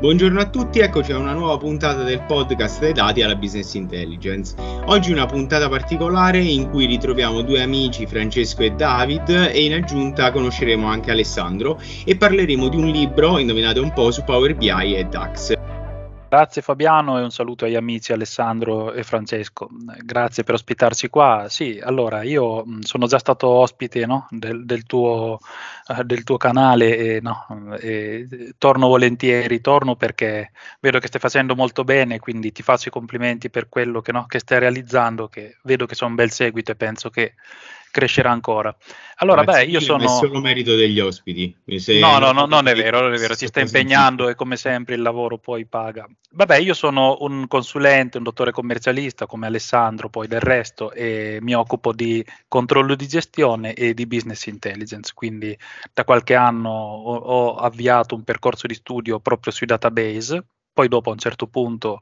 Buongiorno a tutti, eccoci a una nuova puntata del podcast dei dati alla Business Intelligence. Oggi una puntata particolare in cui ritroviamo due amici, Francesco e David, e in aggiunta conosceremo anche Alessandro e parleremo di un libro, indovinate un po', su Power BI e DAX. Grazie Fabiano e un saluto agli amici Alessandro e Francesco. Grazie per ospitarci qua. Sì, allora io sono già stato ospite no, del, del, tuo, uh, del, tuo, canale e, no, e, torno volentieri, torno perché vedo che stai facendo molto bene, quindi ti faccio i complimenti per quello che, no, che stai realizzando, che vedo che sono un bel seguito e penso che crescerà ancora. Allora, beh, io sono... È solo merito degli ospiti. Se... No, no, no, non è vero, non è vero, si sta impegnando e come sempre il lavoro poi paga. Vabbè, io sono un consulente, un dottore commercialista come Alessandro, poi del resto, e mi occupo di controllo di gestione e di business intelligence, quindi da qualche anno ho, ho avviato un percorso di studio proprio sui database, poi dopo a un certo punto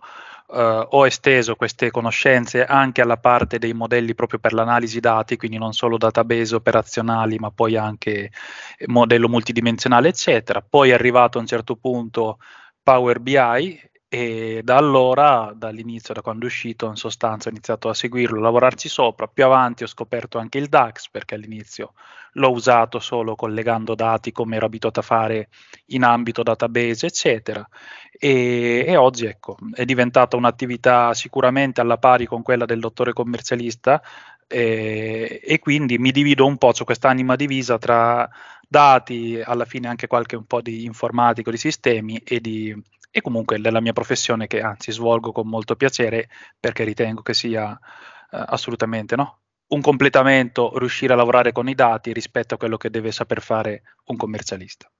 Uh, ho esteso queste conoscenze anche alla parte dei modelli proprio per l'analisi dati, quindi non solo database operazionali, ma poi anche modello multidimensionale, eccetera. Poi è arrivato a un certo punto Power BI e da allora, dall'inizio, da quando è uscito, in sostanza ho iniziato a seguirlo, a lavorarci sopra. Più avanti ho scoperto anche il DAX perché all'inizio l'ho usato solo collegando dati come ero abituato a fare in ambito database, eccetera. E, e oggi ecco, è diventata un'attività sicuramente alla pari con quella del dottore commercialista e, e quindi mi divido un po', su quest'anima divisa tra dati, alla fine anche qualche un po' di informatico, di sistemi e di e comunque della mia professione che anzi svolgo con molto piacere perché ritengo che sia eh, assolutamente no? un completamento riuscire a lavorare con i dati rispetto a quello che deve saper fare un commercialista.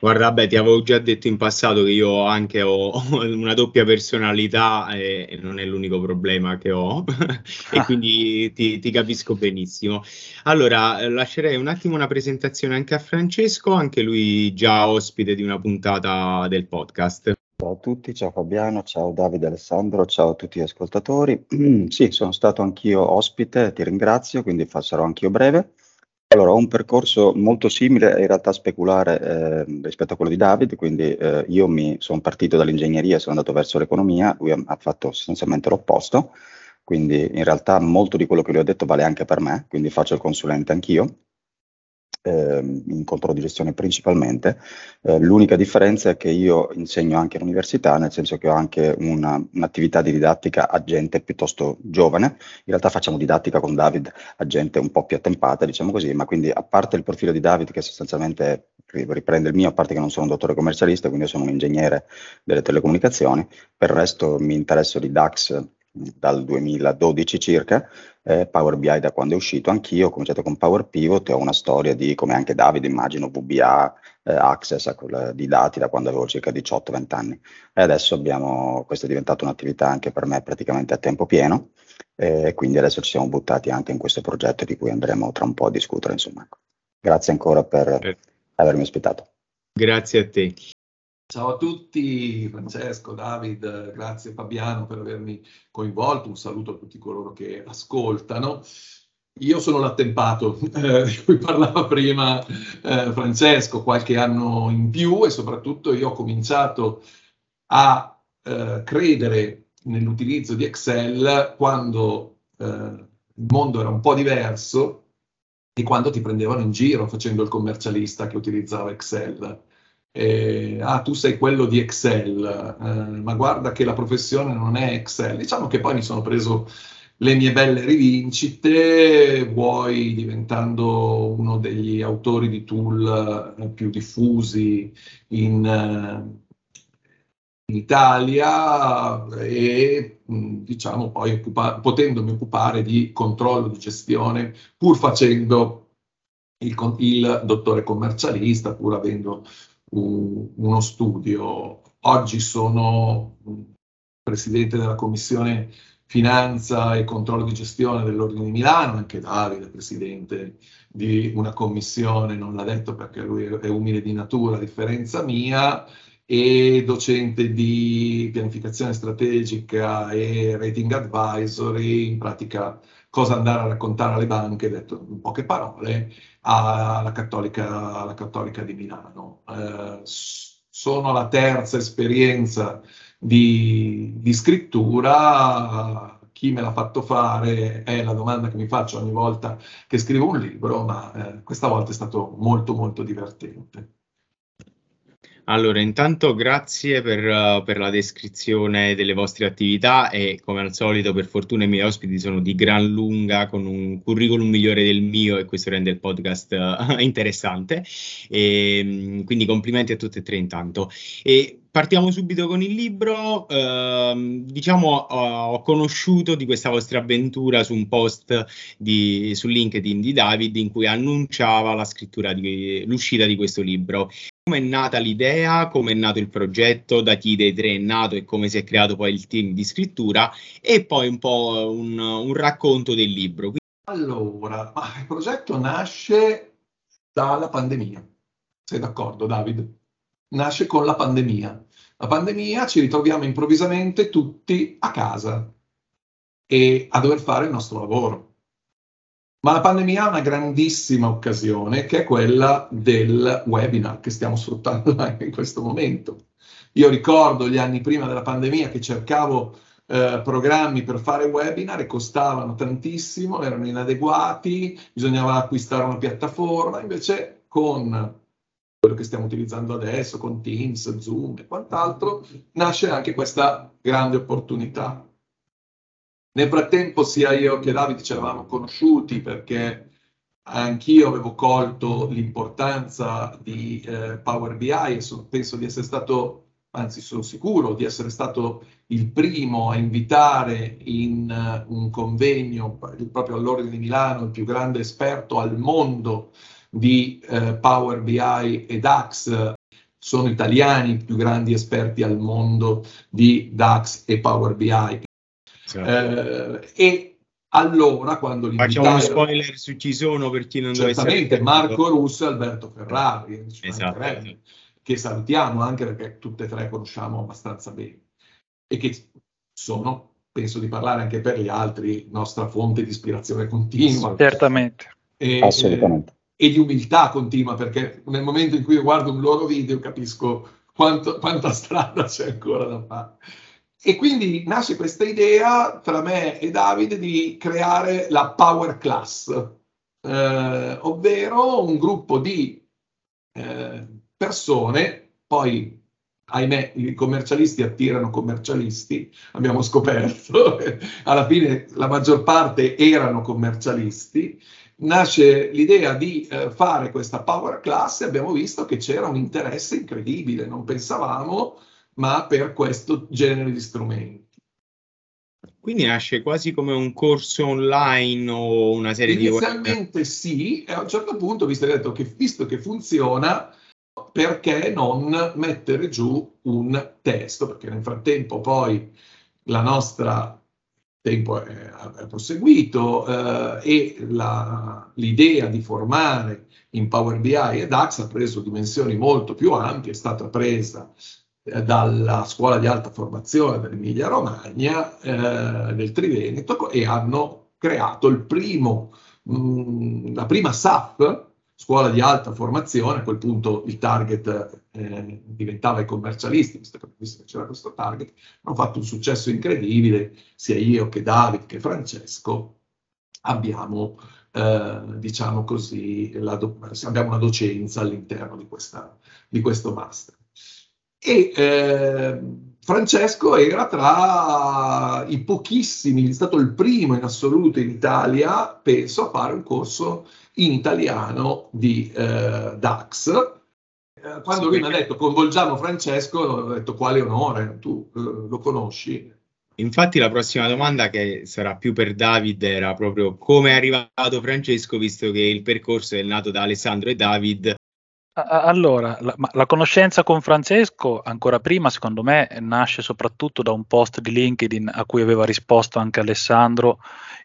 Guarda, beh, ti avevo già detto in passato che io anche ho una doppia personalità e non è l'unico problema che ho e quindi ti, ti, capisco benissimo. Allora, lascerei un attimo una presentazione anche a Francesco, anche lui già ospite di una puntata del podcast. Ciao a tutti, ciao Fabiano, ciao Davide Alessandro, ciao a tutti gli ascoltatori. sì, sono stato anch'io ospite, ti ringrazio, quindi sarò anch'io breve. Allora, ho un percorso molto simile, in realtà speculare eh, rispetto a quello di David, quindi eh, io mi sono partito dall'ingegneria sono andato verso l'economia, lui ha fatto sostanzialmente l'opposto, quindi in realtà molto di quello che lui ha detto vale anche per me, quindi faccio il consulente anch'io eh, in controllo di gestione principalmente. Eh, l'unica differenza è che io insegno anche all'università, nel senso che ho anche una, un'attività di didattica a gente piuttosto giovane. In realtà facciamo didattica con David a gente un po' più attempata, diciamo così, ma quindi a parte il profilo di David che sostanzialmente riprende il mio, a parte che non sono un dottore commercialista, quindi io sono un ingegnere delle telecomunicazioni, per il resto mi interesso di DAX dal 2012 circa, eh, Power BI da quando è uscito, anch'io ho cominciato con Power Pivot e ho una storia di, come anche Davide immagino, VBA, eh, Access quella di dati da quando avevo circa 18-20 anni. E adesso abbiamo, questa è diventata un'attività anche per me praticamente a tempo pieno e quindi adesso ci siamo buttati anche in questo progetto di cui andremo tra un po' a discutere. Insomma. Grazie ancora per avermi ospitato. Grazie a te. Ciao a tutti, Francesco, David, grazie Fabiano per avermi coinvolto, un saluto a tutti coloro che ascoltano. Io sono l'attempato eh, di cui parlava prima eh, Francesco, qualche anno in più e soprattutto io ho cominciato a eh, credere nell'utilizzo di Excel quando eh, il mondo era un po' diverso e quando ti prendevano in giro facendo il commercialista che utilizzava Excel eh, ah tu sei quello di Excel, eh, ma guarda che la professione non è Excel. Diciamo che poi mi sono preso le mie belle rivincite, vuoi diventando uno degli autori di tool eh, più diffusi in, eh, in Italia e diciamo poi occupa- potendomi occupare di controllo di gestione pur facendo il, il dottore commercialista, pur avendo un, uno studio. Oggi sono presidente della commissione finanza e controllo di gestione dell'Ordine di Milano, anche Davide, presidente di una commissione, non l'ha detto perché lui è umile di natura, a differenza mia, e docente di pianificazione strategica e rating advisory, in pratica cosa andare a raccontare alle banche, detto in poche parole, alla Cattolica, alla Cattolica di Milano. Eh, sono alla terza esperienza di, di scrittura, chi me l'ha fatto fare è la domanda che mi faccio ogni volta che scrivo un libro, ma eh, questa volta è stato molto molto divertente. Allora, intanto grazie per, uh, per, la descrizione delle vostre attività e come al solito per fortuna i miei ospiti sono di gran lunga con un curriculum migliore del mio e questo rende il podcast uh, interessante. E, ehm, quindi complimenti a tutti e tre intanto. E partiamo subito con il libro. Uh, diciamo, ho, conosciuto di questa vostra avventura su un post di, su LinkedIn di David in cui annunciava di, l'uscita di questo libro come è nata l'idea, come è nato il progetto, da chi dei tre è nato e come si è creato poi il team di scrittura e poi un po' un, un racconto del libro. Allora, il progetto nasce dalla pandemia. Sei d'accordo, David? Nasce con la pandemia. La pandemia ci ritroviamo improvvisamente tutti a casa e a dover fare il nostro lavoro. Ma la pandemia ha una grandissima occasione che è quella del webinar che stiamo sfruttando anche in questo momento. Io ricordo gli anni prima della pandemia che cercavo eh, programmi per fare webinar e costavano tantissimo, erano inadeguati, bisognava acquistare una piattaforma, invece con quello che stiamo utilizzando adesso, con Teams, Zoom e quant'altro, nasce anche questa grande opportunità. Nel frattempo sia io che Davide ci eravamo conosciuti perché anch'io avevo colto l'importanza di eh, Power BI e so, penso di essere stato, anzi sono sicuro di essere stato il primo a invitare in uh, un convegno proprio all'Ordine di Milano il più grande esperto al mondo di uh, Power BI e DAX sono italiani i più grandi esperti al mondo di DAX e Power BI. Certo. Eh, e allora, quando Facciamo uno spoiler su chi sono per chi non dovesse Certamente, Marco Russo e Alberto Ferrari, esatto, esatto. che salutiamo anche perché tutte e tre conosciamo abbastanza bene e che sono, penso di parlare anche per gli altri, nostra fonte di ispirazione continua. Certamente. E, Assolutamente. E di umiltà continua, perché nel momento in cui io guardo un loro video capisco quanto, quanta strada c'è ancora da fare. E quindi nasce questa idea tra me e Davide di creare la Power Class, eh, ovvero un gruppo di eh, persone, poi ahimè i commercialisti attirano commercialisti, abbiamo scoperto, alla fine la maggior parte erano commercialisti, nasce l'idea di eh, fare questa Power Class e abbiamo visto che c'era un interesse incredibile, non pensavamo ma per questo genere di strumenti. Quindi nasce quasi come un corso online o una serie Inizialmente di... Inizialmente sì, e a un certo punto visto, detto che, visto che funziona, perché non mettere giù un testo? Perché nel frattempo poi la nostra tempo è, è proseguito eh, e la, l'idea di formare in Power BI e DAX ha preso dimensioni molto più ampie, è stata presa eh, dalla scuola di alta formazione dell'Emilia Romagna, eh, Triveneto, e hanno creato il primo, mh, mm, la prima SAP, scuola di alta formazione, a quel punto il target eh, diventava i commercialisti, visto che, c'era questo target, hanno fatto un successo incredibile, sia io che David che Francesco abbiamo, eh, diciamo così, do- abbiamo una docenza all'interno di, questa, di questo master. E eh, Francesco era tra i pochissimi, è stato il primo in assoluto in Italia, penso, a fare un corso in italiano di eh, DAX. Eh, quando sì, lui mi ha detto coinvolgiamo Francesco, ho detto quale onore, tu eh, lo conosci. Infatti la prossima domanda che sarà più per David era proprio come è arrivato Francesco, visto che il percorso è nato da Alessandro e David allora, la, la, conoscenza con Francesco, ancora prima, secondo me, nasce soprattutto da un post di LinkedIn a cui aveva risposto anche Alessandro,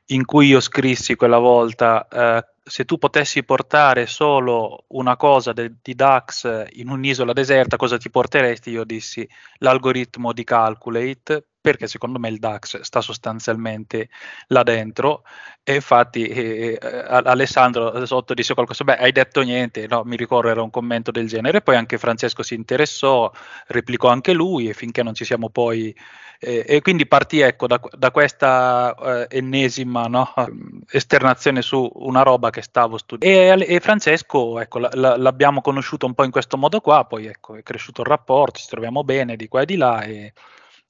in cui io scrissi quella volta, eh, se tu potessi portare solo una cosa de, di DAX in un'isola deserta, cosa ti porteresti? Io dissi l'algoritmo di Calculate, perché secondo me il DAX sta sostanzialmente là dentro e infatti eh, eh Alessandro sotto disse qualcosa, beh hai detto niente, no, mi ricordo era un commento del genere, poi anche Francesco si interessò, replicò anche lui e finché non ci siamo poi eh, e quindi partì ecco, da, da questa eh, ennesima no, esternazione su una roba che stavo studiando. E, e Francesco ecco, la, la, l'abbiamo conosciuto un po' in questo modo qua, poi ecco, è cresciuto il rapporto, ci troviamo bene di qua e di là. E,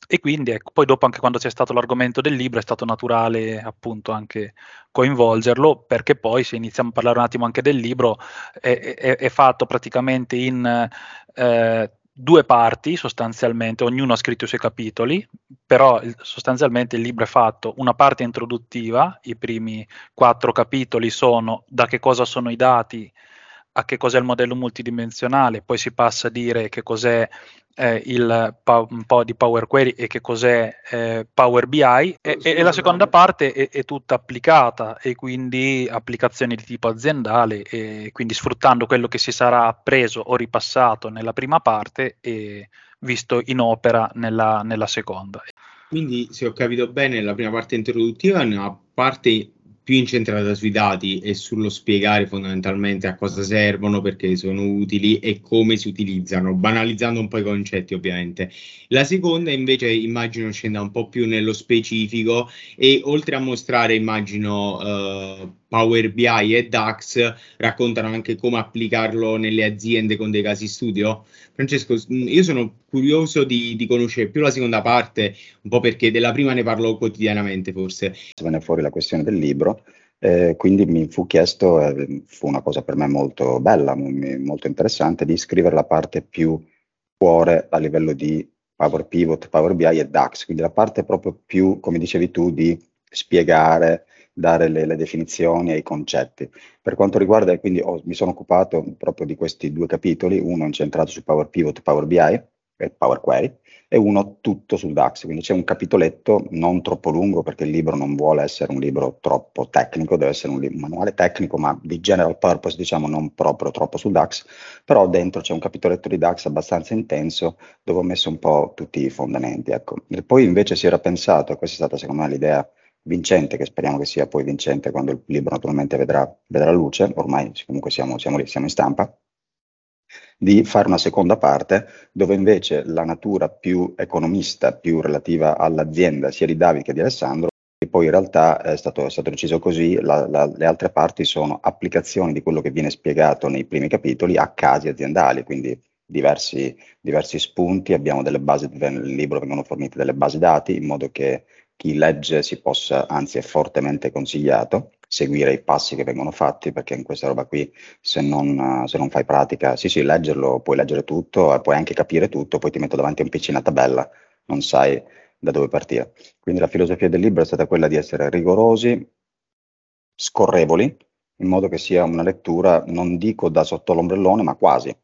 e quindi ecco, poi dopo anche quando c'è stato l'argomento del libro è stato naturale appunto anche coinvolgerlo perché poi se iniziamo a parlare un attimo anche del libro è, è, è fatto praticamente in eh, due parti sostanzialmente, ognuno ha scritto i suoi capitoli, però sostanzialmente il libro è fatto una parte introduttiva, i primi quattro capitoli sono da che cosa sono i dati a che cos'è il modello multidimensionale, poi si passa a dire che cos'è eh, il, un po' di Power Query e che cos'è eh, Power BI e, e, la seconda parte è, è, tutta applicata e quindi applicazioni di tipo aziendale e quindi sfruttando quello che si sarà appreso o ripassato nella prima parte e visto in opera nella, nella seconda. Quindi se ho capito bene la prima parte introduttiva è una parte più incentrata sui dati e sullo spiegare fondamentalmente a cosa servono, perché sono utili e come si utilizzano, banalizzando un po' i concetti ovviamente. La seconda invece immagino scenda un po' più nello specifico e oltre a mostrare immagino uh, Power BI e DAX raccontano anche come applicarlo nelle aziende con dei casi studio. Francesco, io sono curioso di, di conoscere più la seconda parte, un po' perché della prima ne parlo quotidianamente forse. Venne fuori la questione del libro. Eh, quindi mi fu chiesto, eh, fu una cosa per me molto bella, molto interessante, di scrivere la parte più cuore a livello di Power Pivot, Power BI e DAX, quindi la parte proprio più, come dicevi tu, di spiegare, dare le, le definizioni e i concetti. Per quanto riguarda, quindi ho, mi sono occupato proprio di questi due capitoli, uno incentrato su Power Pivot, Power BI e Power Query, e uno tutto sul DAX, quindi c'è un capitoletto non troppo lungo perché il libro non vuole essere un libro troppo tecnico, deve essere un, libro, un manuale tecnico ma di general purpose, diciamo non proprio troppo sul DAX, però dentro c'è un capitoletto di DAX abbastanza intenso dove ho messo un po' tutti i fondamenti. Ecco. E poi invece si era pensato, questa è stata secondo me l'idea vincente, che speriamo che sia poi vincente quando il libro naturalmente vedrà, vedrà luce, ormai comunque siamo, siamo lì, siamo in stampa, di fare una seconda parte dove invece la natura più economista, più relativa all'azienda, sia di Davide che di Alessandro, e poi in realtà è stato, è stato deciso così, la, la, le altre parti sono applicazioni di quello che viene spiegato nei primi capitoli a casi aziendali, quindi diversi, diversi spunti, abbiamo delle basi, nel libro vengono fornite delle basi dati in modo che chi legge si possa, anzi è fortemente consigliato, seguire i passi che vengono fatti, perché in questa roba qui, se non, se non fai pratica, sì sì, leggerlo, puoi leggere tutto, puoi anche capire tutto, poi ti metto davanti a un PC una tabella, non sai da dove partire. Quindi la filosofia del libro è stata quella di essere rigorosi, scorrevoli, in modo che sia una lettura, non dico da sotto l'ombrellone, ma quasi,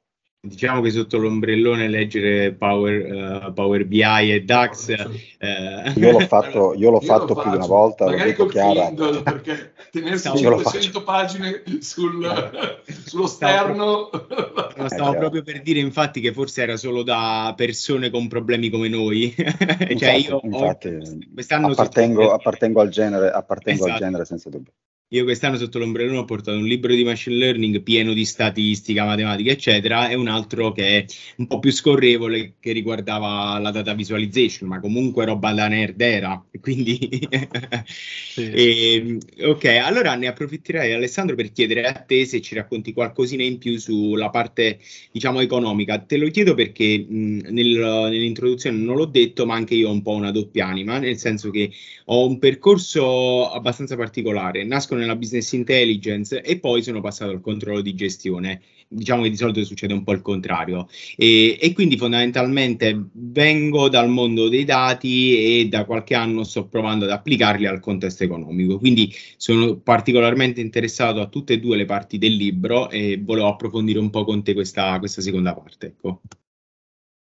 diciamo che sotto l'ombrellone leggere Power, uh, Power BI e DAX. Eh. Io l'ho fatto, io l'ho io fatto più di una volta. Magari col Chiara. Kindle, perché tenersi 500 pagine sul, sullo sterno. Stavo, stavo proprio per dire infatti che forse era solo da persone con problemi come noi. cioè infatti, io infatti, ho, appartengo, appartengo, al genere, appartengo esatto. al genere senza dubbio. Io quest'anno sotto l'ombrellone ho portato un libro di machine learning pieno di statistica, matematica, eccetera, e un altro che è un po' più scorrevole che riguardava la data visualization, ma comunque roba da nerd era. Quindi, sì. e, ok, allora ne approfitterei Alessandro per chiedere a te se ci racconti qualcosina in più sulla parte, diciamo, economica. Te lo chiedo perché mh, nel, nell'introduzione non l'ho detto, ma anche io ho un po' una doppia anima, nel senso che ho un percorso abbastanza particolare. Nasco nella business intelligence e poi sono passato al controllo di gestione. Diciamo che di solito succede un po' il contrario. E, e quindi fondamentalmente vengo dal mondo dei dati e da qualche anno sto provando ad applicarli al contesto economico. Quindi sono particolarmente interessato a tutte e due le parti del libro e volevo approfondire un po' con te questa, questa seconda parte. Ecco.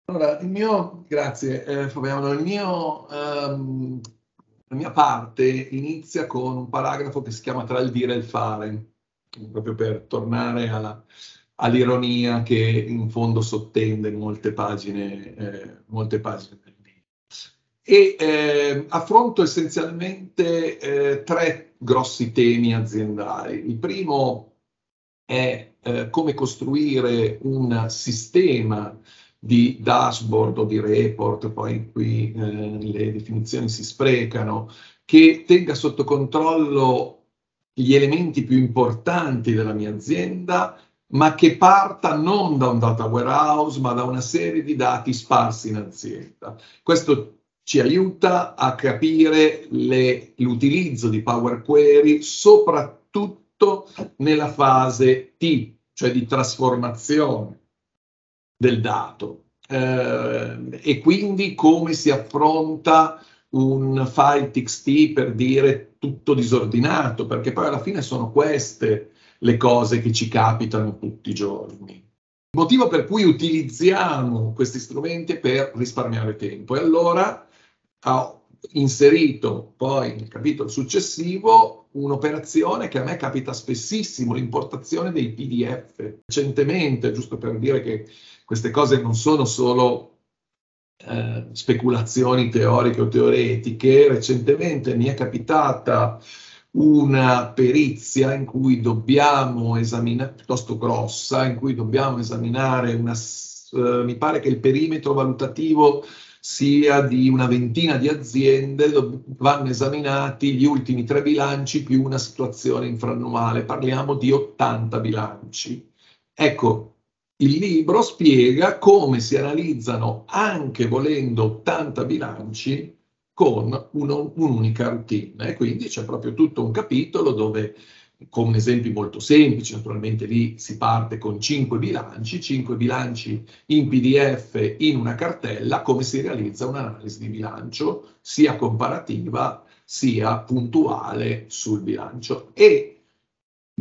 Allora, il mio, grazie eh, Fabiano, il mio um, la mia parte inizia con un paragrafo che si chiama Tra il dire e il fare, proprio per tornare alla, all'ironia che in fondo sottende molte pagine, eh, molte pagine del libro. e eh, affronto essenzialmente eh, tre grossi temi aziendali. Il primo è eh, come costruire un sistema di dashboard o di report, poi qui eh, le definizioni si sprecano, che tenga sotto controllo gli elementi più importanti della mia azienda, ma che parta non da un data warehouse, ma da una serie di dati sparsi in azienda. Questo ci aiuta a capire le, l'utilizzo di Power Query, soprattutto nella fase T, cioè di trasformazione del dato. Eh, e quindi come si affronta un file TXT per dire tutto disordinato, perché poi alla fine sono queste le cose che ci capitano tutti i giorni. Motivo per cui utilizziamo questi strumenti è per risparmiare tempo. E allora ho inserito poi nel capitolo successivo un'operazione che a me capita spessissimo, l'importazione dei PDF. Recentemente, giusto per dire che queste cose non sono solo eh, speculazioni teoriche o teoretiche, recentemente mi è capitata una perizia in cui dobbiamo esaminare, piuttosto grossa, in cui dobbiamo esaminare una, uh, mi pare che il perimetro valutativo sia di una ventina di aziende, vanno esaminati gli ultimi tre bilanci più una situazione infrannuale, parliamo di 80 bilanci. Ecco, il libro spiega come si analizzano, anche volendo 80 bilanci, con uno, un'unica routine. E quindi c'è proprio tutto un capitolo dove, con esempi molto semplici, naturalmente lì si parte con 5 bilanci, 5 bilanci in PDF in una cartella, come si realizza un'analisi di bilancio, sia comparativa sia puntuale sul bilancio. E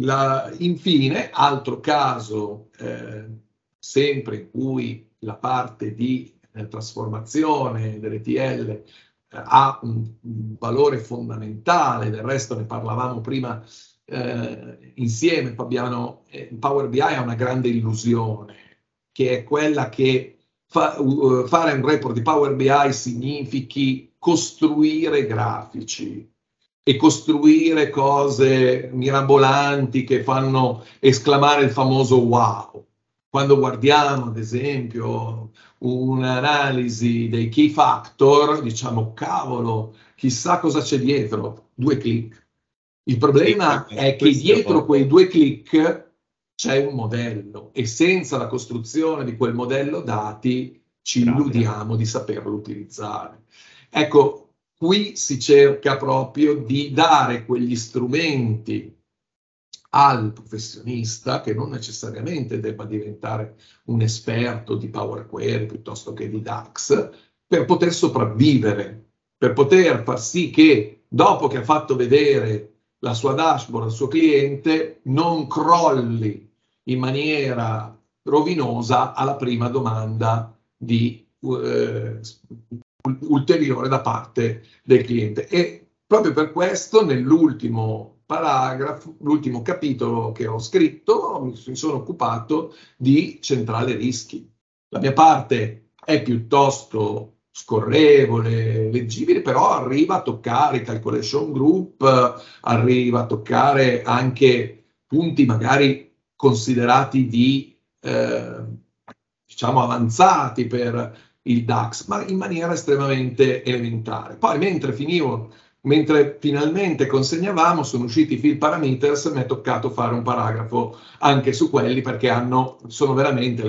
la, infine, altro caso eh, sempre in cui la parte di eh, trasformazione dell'ETL eh, ha un, un, valore fondamentale, del resto ne parlavamo prima eh, insieme, Fabiano, eh, Power BI ha una grande illusione, che è quella che fa, uh, fare un report di Power BI significhi costruire grafici e costruire cose mirabolanti che fanno esclamare il famoso wow quando guardiamo, ad esempio, un'analisi dei key factor, diciamo, cavolo, chissà cosa c'è dietro, due clic. Il problema sì, è che dietro quei due clic c'è un modello e senza la costruzione di quel modello dati ci illudiamo di saperlo utilizzare. Ecco, qui si cerca proprio di dare quegli strumenti al professionista che non necessariamente debba diventare un esperto di Power Query piuttosto che di DAX per poter sopravvivere, per poter far sì che dopo che ha fatto vedere la sua dashboard al suo cliente non crolli in maniera rovinosa alla prima domanda di eh, ulteriore da parte del cliente. E proprio per questo nell'ultimo paragrafo, l'ultimo capitolo che ho scritto, mi sono occupato di centrale rischi. La mia parte è piuttosto scorrevole, leggibile, però arriva a toccare i calculation group, arriva a toccare anche punti magari considerati di, eh, diciamo, avanzati per il DAX, ma in maniera estremamente elementare. Poi mentre finivo mentre finalmente consegnavamo sono usciti i field parameters, mi è toccato fare un paragrafo anche su quelli perché hanno, sono veramente,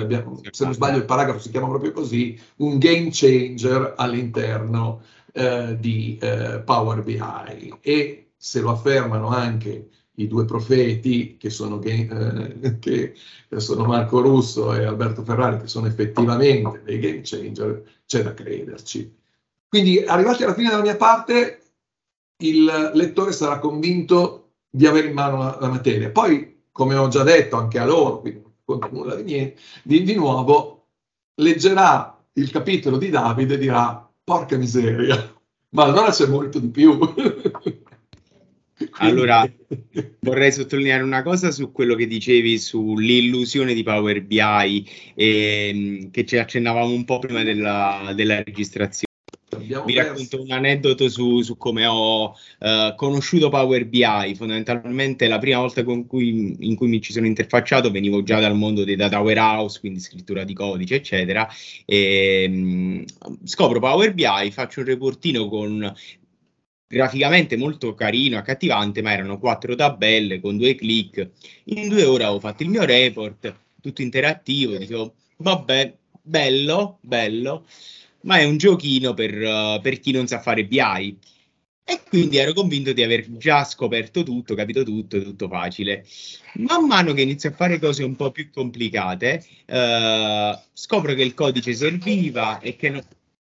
se non sbaglio il paragrafo si chiama proprio così, un game changer all'interno eh, di eh, Power BI e se lo affermano anche i due profeti che sono, eh, che sono Marco Russo e Alberto Ferrari che sono effettivamente dei game changer, c'è da crederci. Quindi arrivati alla fine della mia parte il lettore sarà convinto di avere in mano la, la materia. Poi, come ho già detto anche a loro, quindi non conto nulla di, niente, di, di nuovo, leggerà il capitolo di Davide e dirà, porca miseria, ma allora c'è molto di più. Allora, vorrei sottolineare una cosa su quello che dicevi sull'illusione di Power BI, ehm, che ci accennavamo un po' prima della, della registrazione. vi racconto un aneddoto su, su come ho uh, conosciuto Power BI. Fondamentalmente la prima volta cui, in cui mi ci sono interfacciato venivo già dal mondo dei data warehouse, quindi scrittura di codice, eccetera. E, um, scopro Power BI, faccio un reportino con graficamente molto carino, accattivante, ma erano quattro tabelle con due clic. In due ore ho fatto il mio report, tutto interattivo, dicevo, vabbè, bello, bello, ma è un giochino per, uh, per chi non sa fare BI. E quindi ero convinto di aver già scoperto tutto, capito tutto, tutto facile. Man mano che inizio a fare cose un po' più complicate, uh, scopro che il codice serviva e che, no-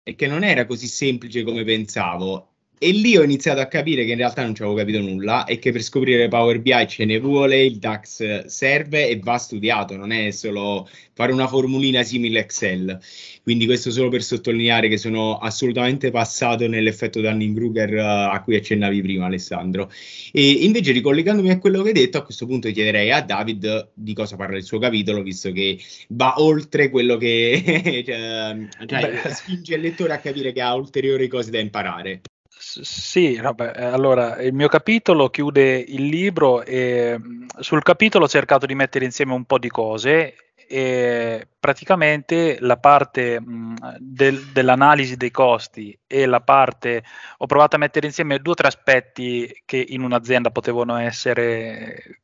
e che non era così semplice come pensavo e lì ho iniziato a capire che in realtà non ci avevo capito nulla e che per scoprire Power BI ce ne vuole, il DAX serve e va studiato, non è solo fare una formulina simile Excel. Quindi questo solo per sottolineare che sono assolutamente passato nell'effetto Dunning-Kruger uh, a cui accennavi prima Alessandro. E invece ricollegandomi a quello che hai detto, a questo punto chiederei a David di cosa parla il suo capitolo, visto che va oltre quello che cioè, cioè, spinge il lettore a capire che ha ulteriori cose da imparare. Sì, vabbè, eh, allora il mio capitolo chiude il libro e sul capitolo ho cercato di mettere insieme un po' di cose e praticamente la parte mh, del, dell'analisi dei costi e la parte ho provato a mettere insieme due o tre aspetti che in un'azienda potevano essere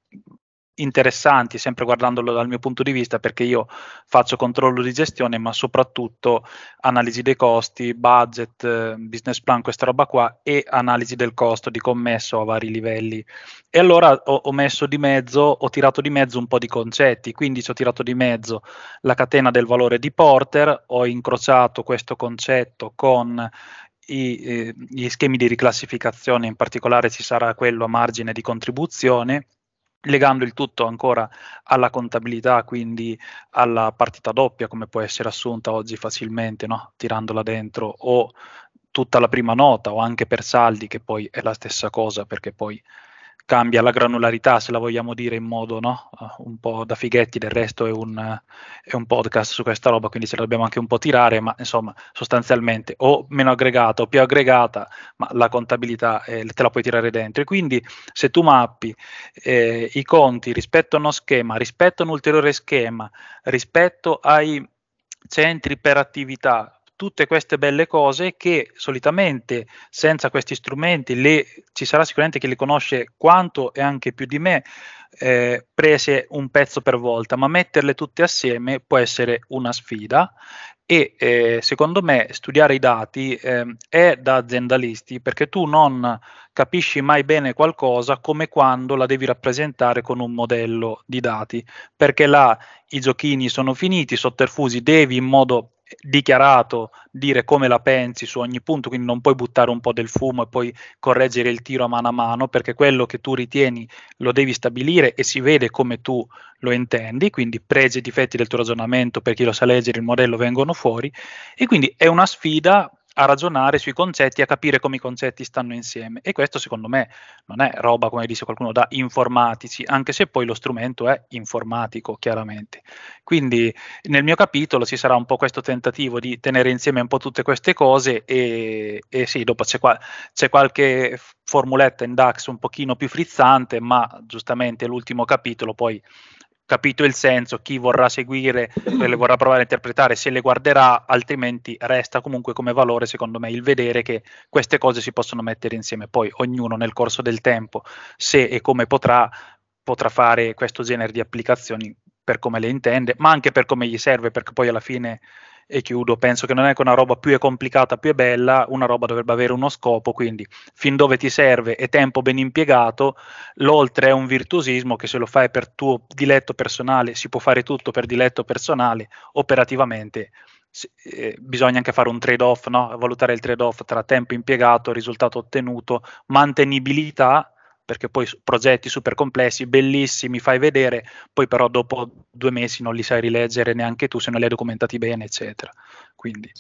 interessanti, sempre guardandolo dal mio punto di vista, perché io faccio controllo di gestione, ma soprattutto analisi dei costi, budget, business plan, questa roba qua, e analisi del costo di commesso a vari livelli. E allora ho, ho messo di mezzo, ho tirato di mezzo un po' di concetti, quindi ci ho tirato di mezzo la catena del valore di Porter, ho incrociato questo concetto con i, eh, gli schemi di riclassificazione, in particolare ci sarà quello a margine di contribuzione legando il tutto ancora alla contabilità, quindi alla partita doppia, come può essere assunta oggi facilmente, no? tirandola dentro, o tutta la prima nota, o anche per saldi, che poi è la stessa cosa, perché poi cambia la granularità, se la vogliamo dire in modo no? uh, un po' da fighetti, del resto è un, uh, è un, podcast su questa roba, quindi ce la dobbiamo anche un po' tirare, ma insomma sostanzialmente o meno aggregata o più aggregata, ma la contabilità eh, te la puoi tirare dentro. E quindi se tu mappi eh, i conti rispetto a uno schema, rispetto a un ulteriore schema, rispetto ai centri per attività, tutte queste belle cose che solitamente senza questi strumenti le, ci sarà sicuramente chi le conosce quanto e anche più di me, eh, prese un pezzo per volta, ma metterle tutte assieme può essere una sfida. E eh, secondo me studiare i dati eh, è da aziendalisti perché tu non capisci mai bene qualcosa come quando la devi rappresentare con un modello di dati, perché là i giochini sono finiti, sotterfusi, devi in modo dichiarato dire come la pensi su ogni punto, quindi non puoi buttare un po' del fumo e poi correggere il tiro a mano a mano, perché quello che tu ritieni lo devi stabilire e si vede come tu lo intendi, quindi pregi e difetti del tuo ragionamento per chi lo sa leggere il modello vengono fuori e quindi è una sfida a ragionare sui concetti, a capire come i concetti stanno insieme. E questo secondo me non è roba, come dice qualcuno, da informatici, anche se poi lo strumento è informatico, chiaramente. Quindi nel mio capitolo ci sarà un po' questo tentativo di tenere insieme un po' tutte queste cose e, e sì, dopo c'è, qua, c'è qualche formuletta in DAX un pochino più frizzante, ma giustamente l'ultimo capitolo poi capito il senso, chi vorrà seguire, le vorrà provare a interpretare, se le guarderà, altrimenti resta comunque come valore, secondo me, il vedere che queste cose si possono mettere insieme. Poi ognuno nel corso del tempo, se e come potrà, potrà fare questo genere di applicazioni per come le intende, ma anche per come gli serve, perché poi alla fine e chiudo, penso che non è che una roba più è complicata, più è bella, una roba dovrebbe avere uno scopo, quindi fin dove ti serve e tempo ben impiegato, l'oltre è un virtuosismo che se lo fai per tuo diletto personale, si può fare tutto per diletto personale, operativamente eh, bisogna anche fare un trade-off, no? valutare il trade-off tra tempo impiegato, risultato ottenuto, mantenibilità perché poi progetti super complessi, bellissimi, fai vedere, poi però dopo due mesi non li sai rileggere neanche tu se non li hai documentati bene, eccetera. Quindi.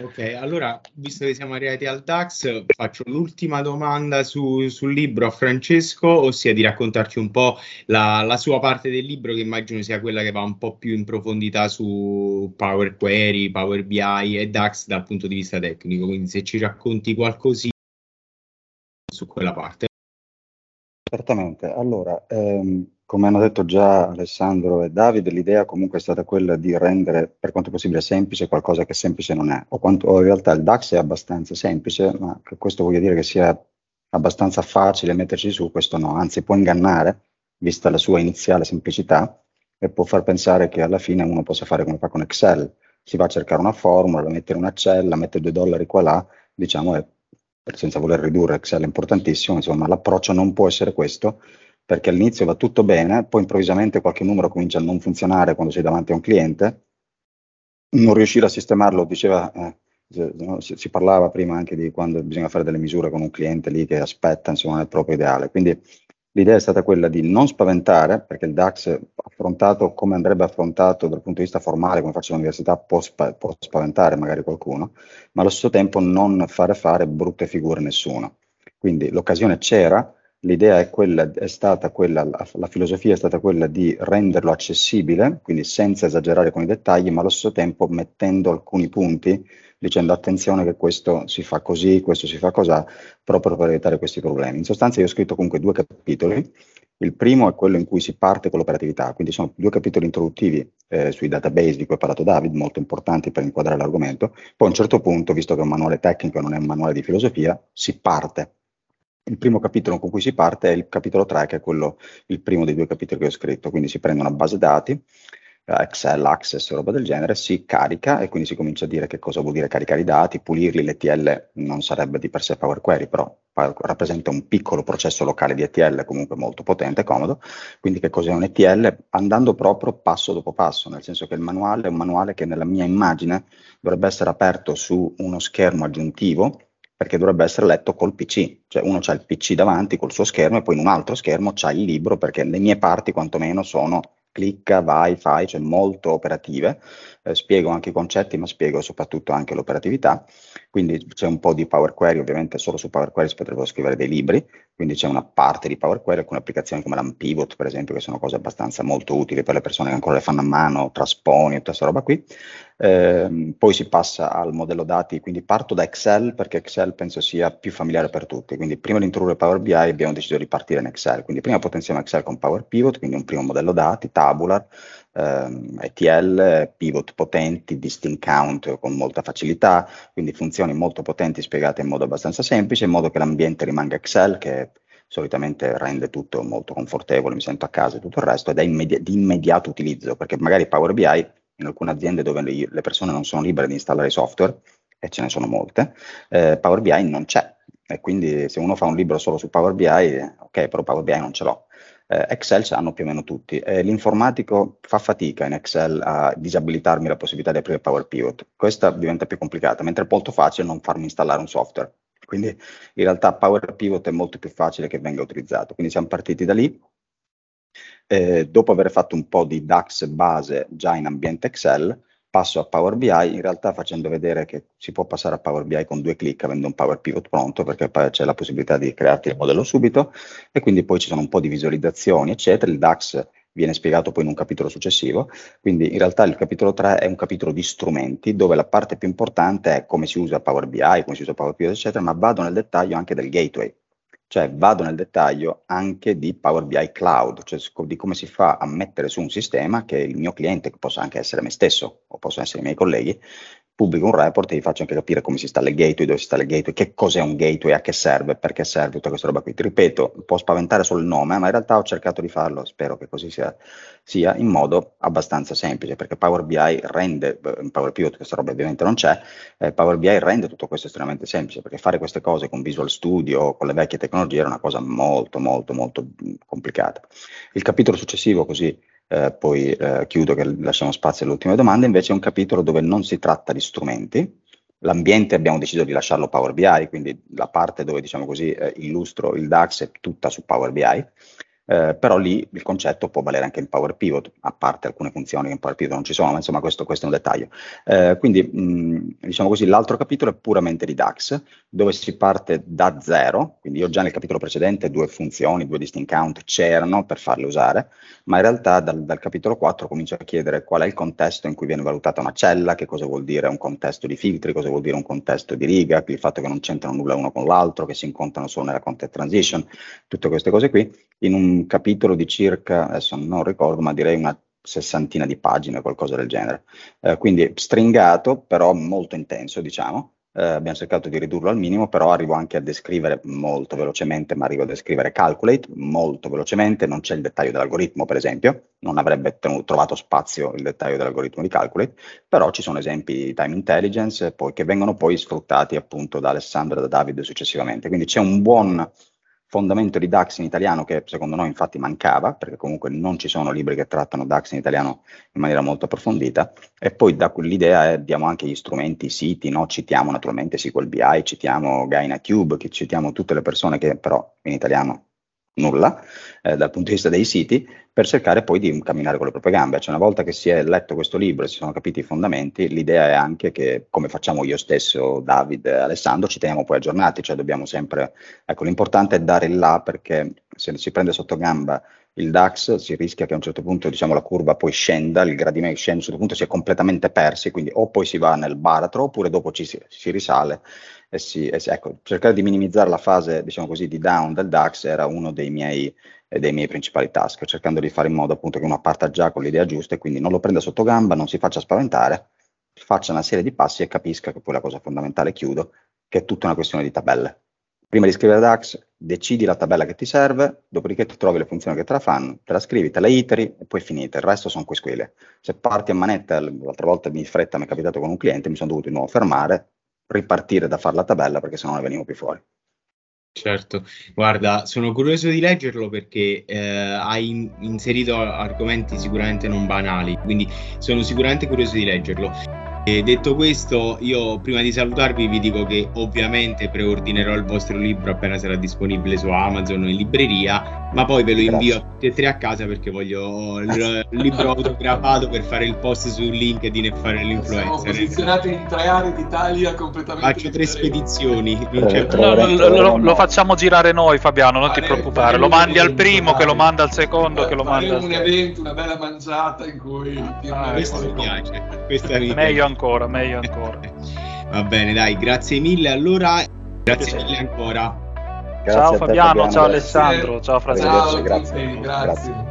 Ok, allora, visto che siamo arrivati al DAX, faccio l'ultima domanda su, sul libro a Francesco, ossia di raccontarci un po' la, la, sua parte del libro, che immagino sia quella che va un po' più in profondità su Power Query, Power BI e DAX dal punto di vista tecnico. Quindi se ci racconti qualcosina su quella parte. Certamente, allora, ehm, come hanno detto già Alessandro e Davide, l'idea comunque è stata quella di rendere per quanto possibile semplice qualcosa che semplice non è, o, quanto, o in realtà il DAX è abbastanza semplice, ma questo voglio dire che sia abbastanza facile metterci su, questo no, anzi può ingannare, vista la sua iniziale semplicità, e può far pensare che alla fine uno possa fare come fa con Excel, si va a cercare una formula, la mette in una cella, mette due dollari qua là, diciamo, e senza voler ridurre Excel è importantissimo, insomma l'approccio non può essere questo, perché all'inizio va tutto bene, poi improvvisamente qualche numero comincia a non funzionare quando sei davanti a un cliente, non riuscire a sistemarlo, diceva, eh, si, si, parlava prima anche di quando bisogna fare delle misure con un cliente lì che aspetta, insomma, nel proprio ideale. Quindi l'idea è stata quella di non spaventare, perché il DAX affrontato come andrebbe affrontato dal punto di vista formale, come faccio all'università, può, spa- può spaventare magari qualcuno, ma allo stesso tempo non fare fare brutte figure a nessuno. Quindi l'occasione c'era, l'idea è, quella, è stata quella, la, filosofia è stata quella di renderlo accessibile, quindi senza esagerare con i dettagli, ma allo stesso tempo mettendo alcuni punti dicendo attenzione che questo si fa così, questo si fa così, proprio per evitare questi problemi. In sostanza io ho scritto comunque due capitoli. Il primo è quello in cui si parte con l'operatività, quindi sono due capitoli introduttivi eh, sui database di cui ha parlato David, molto importanti per inquadrare l'argomento. Poi a un certo punto, visto che è un manuale tecnico e non è un manuale di filosofia, si parte. Il primo capitolo con cui si parte è il capitolo 3, che è quello, il primo dei due capitoli che ho scritto, quindi si prende una base dati, Excel, Access, roba del genere, si carica e quindi si comincia a dire che cosa vuol dire caricare i dati, pulirli, l'ETL non sarebbe di per sé Power Query, però rappresenta un piccolo processo locale di ETL comunque molto potente e comodo, quindi che cos'è un ETL? Andando proprio passo dopo passo, nel senso che il manuale è un manuale che nella mia immagine dovrebbe essere aperto su uno schermo aggiuntivo perché dovrebbe essere letto col PC, cioè uno ha il PC davanti col suo schermo e poi in un altro schermo c'ha il libro perché le mie parti quantomeno sono clicca, vai, fai, cioè molto operative. Eh, spiego anche i concetti, ma spiego soprattutto anche l'operatività. Quindi c'è un po' di Power Query, ovviamente solo su Power Query si potrebbero scrivere dei libri, quindi c'è una parte di Power Query, alcune applicazioni come l'Ampivot, per esempio, che sono cose abbastanza molto utili per le persone che ancora le fanno a mano, trasponi, tutta questa roba qui. Eh, poi si passa al modello dati, quindi parto da Excel perché Excel penso sia più familiare per tutti. Quindi prima di introdurre Power BI abbiamo deciso di partire in Excel. Quindi prima potenziamo Excel con Power Pivot, quindi un primo modello dati, tabular, ehm, ETL, pivot potenti, distinct count con molta facilità, quindi funzioni molto potenti spiegate in modo abbastanza semplice, in modo che l'ambiente rimanga Excel, che solitamente rende tutto molto confortevole, mi sento a casa e tutto il resto, ed è immedi- di immediato utilizzo, perché magari Power BI in alcune aziende dove le persone non sono libere di installare software, e ce ne sono molte, eh, Power BI non c'è. E quindi se uno fa un libro solo su Power BI, ok, però Power BI non ce l'ho eh, Excel ce l'hanno più o meno tutti. Eh, l'informatico fa fatica in Excel a disabilitarmi la possibilità di aprire Power Pivot. Questa diventa più complicata, mentre è molto facile non farmi installare un software. Quindi in realtà Power Pivot è molto più facile che venga utilizzato. Quindi siamo partiti da lì. Eh, dopo aver fatto un po' di DAX base già in ambiente Excel, passo a Power BI, in realtà facendo vedere che si può passare a Power BI con due clic avendo un Power Pivot pronto, perché poi c'è la possibilità di crearti il modello subito, e quindi poi ci sono un po' di visualizzazioni, eccetera. Il DAX viene spiegato poi in un capitolo successivo, quindi in realtà il capitolo 3 è un capitolo di strumenti, dove la parte più importante è come si usa Power BI, come si usa Power Pivot, eccetera, ma vado nel dettaglio anche del gateway cioè vado nel dettaglio anche di Power BI Cloud, cioè di come si fa a mettere su un sistema che il mio cliente, che possa anche essere me stesso o possono essere i miei colleghi, pubblico un report e vi faccio anche capire come si installa il gateway, dove si installa il gateway, che cos'è un gateway, a che serve, perché serve tutta questa roba qui. Ti ripeto, può spaventare solo il nome, ma in realtà ho cercato di farlo, spero che così sia, sia in modo abbastanza semplice, perché Power BI rende, in eh, Power Pivot questa roba ovviamente non c'è, eh, Power BI rende tutto questo estremamente semplice, perché fare queste cose con Visual Studio, con le vecchie tecnologie, era una cosa molto, molto, molto complicata. Il capitolo successivo, così eh, poi eh, chiudo che lasciamo spazio alle ultime domande, invece è un capitolo dove non si tratta di strumenti, l'ambiente abbiamo deciso di lasciarlo Power BI, quindi la parte dove diciamo così eh, illustro il DAX è tutta su Power BI, eh, però lì il concetto può valere anche in Power Pivot, a parte alcune funzioni che in Power Pivot non ci sono, ma insomma questo, questo è un dettaglio. Eh, quindi mh, diciamo così, l'altro capitolo è puramente di DAX, dove si parte da zero, quindi io già nel capitolo precedente due funzioni, due distinct count c'erano per farle usare, ma in realtà dal, dal capitolo 4 comincio a chiedere qual è il contesto in cui viene valutata una cella, che cosa vuol dire un contesto di filtri, cosa vuol dire un contesto di riga, il fatto che non c'entrano nulla uno con l'altro, che si incontrano solo nella context transition, tutte queste cose qui, in un capitolo di circa, adesso non ricordo, ma direi una sessantina di pagine, qualcosa del genere. Eh, quindi stringato, però molto intenso, diciamo. Eh, abbiamo cercato di ridurlo al minimo, però arrivo anche a descrivere molto velocemente, ma arrivo a descrivere calculate molto velocemente, non c'è il dettaglio dell'algoritmo, per esempio, non avrebbe tenuto, trovato spazio il dettaglio dell'algoritmo di calculate, però ci sono esempi di time intelligence poi, che vengono poi sfruttati appunto da Alessandro e da Davide successivamente. Quindi c'è un buon fondamento di DAX in italiano che secondo noi infatti mancava, perché comunque non ci sono libri che trattano DAX in italiano in maniera molto approfondita, e poi da quell'idea eh, diamo anche gli strumenti, i siti, no? citiamo naturalmente SQL BI, citiamo Gainacube, citiamo tutte le persone che però in italiano nulla eh, dal punto di vista dei siti per cercare poi di camminare con le proprie gambe. Cioè, una volta che si è letto questo libro e si sono capiti i fondamenti, l'idea è anche che, come facciamo io stesso, David e Alessandro, ci teniamo poi aggiornati, cioè dobbiamo sempre, ecco, l'importante è dare il là perché se si prende sotto gamba il DAX si rischia che a un certo punto diciamo, la curva poi scenda, il gradimento scende, a un certo punto si è completamente persi, quindi o poi si va nel baratro oppure dopo ci si, si risale. E si, e si, ecco, cercare di minimizzare la fase diciamo così, di down del DAX era uno dei miei, eh, dei miei principali task, cercando di fare in modo appunto che uno parta già con l'idea giusta e quindi non lo prenda sotto gamba, non si faccia spaventare, faccia una serie di passi e capisca che poi la cosa fondamentale, chiudo, che è tutta una questione di tabelle Prima di scrivere DAX, decidi la tabella che ti serve, dopodiché ti trovi le funzioni che te la fanno, te la scrivi, te la iteri e poi finite. Il resto sono quisquile. Se parti a manetta, l'altra volta di fretta mi è capitato con un cliente, mi sono dovuto di nuovo fermare, ripartire da fare la tabella perché sennò ne venivo più fuori. Certo, guarda, sono curioso di leggerlo perché eh, hai inserito argomenti sicuramente non banali, quindi sono sicuramente curioso di leggerlo. E detto questo, io prima di salutarvi vi dico che ovviamente preordinerò il vostro libro appena sarà disponibile su Amazon o in libreria, ma poi ve lo invio a tutti e tre a casa perché voglio il, libro autografato per fare il post su LinkedIn e fare l'influencer. Siamo posizionati in tre aree d'Italia completamente Faccio tre spedizioni. Eh, no, lo, lo, lo, facciamo girare noi Fabiano, non ti preoccupare, lo mandi al primo, che lo manda al secondo, che lo manda al un evento, una bella mangiata in cui... Ah, questo mi piace. Questa mi Meglio ancora, meglio ancora. Va bene, dai, grazie mille allora. Grazie mille ancora. Grazie ciao Fabiano, Fabiano, ciao Alessandro, ciao Francesco. Ciao, grazie. grazie. grazie.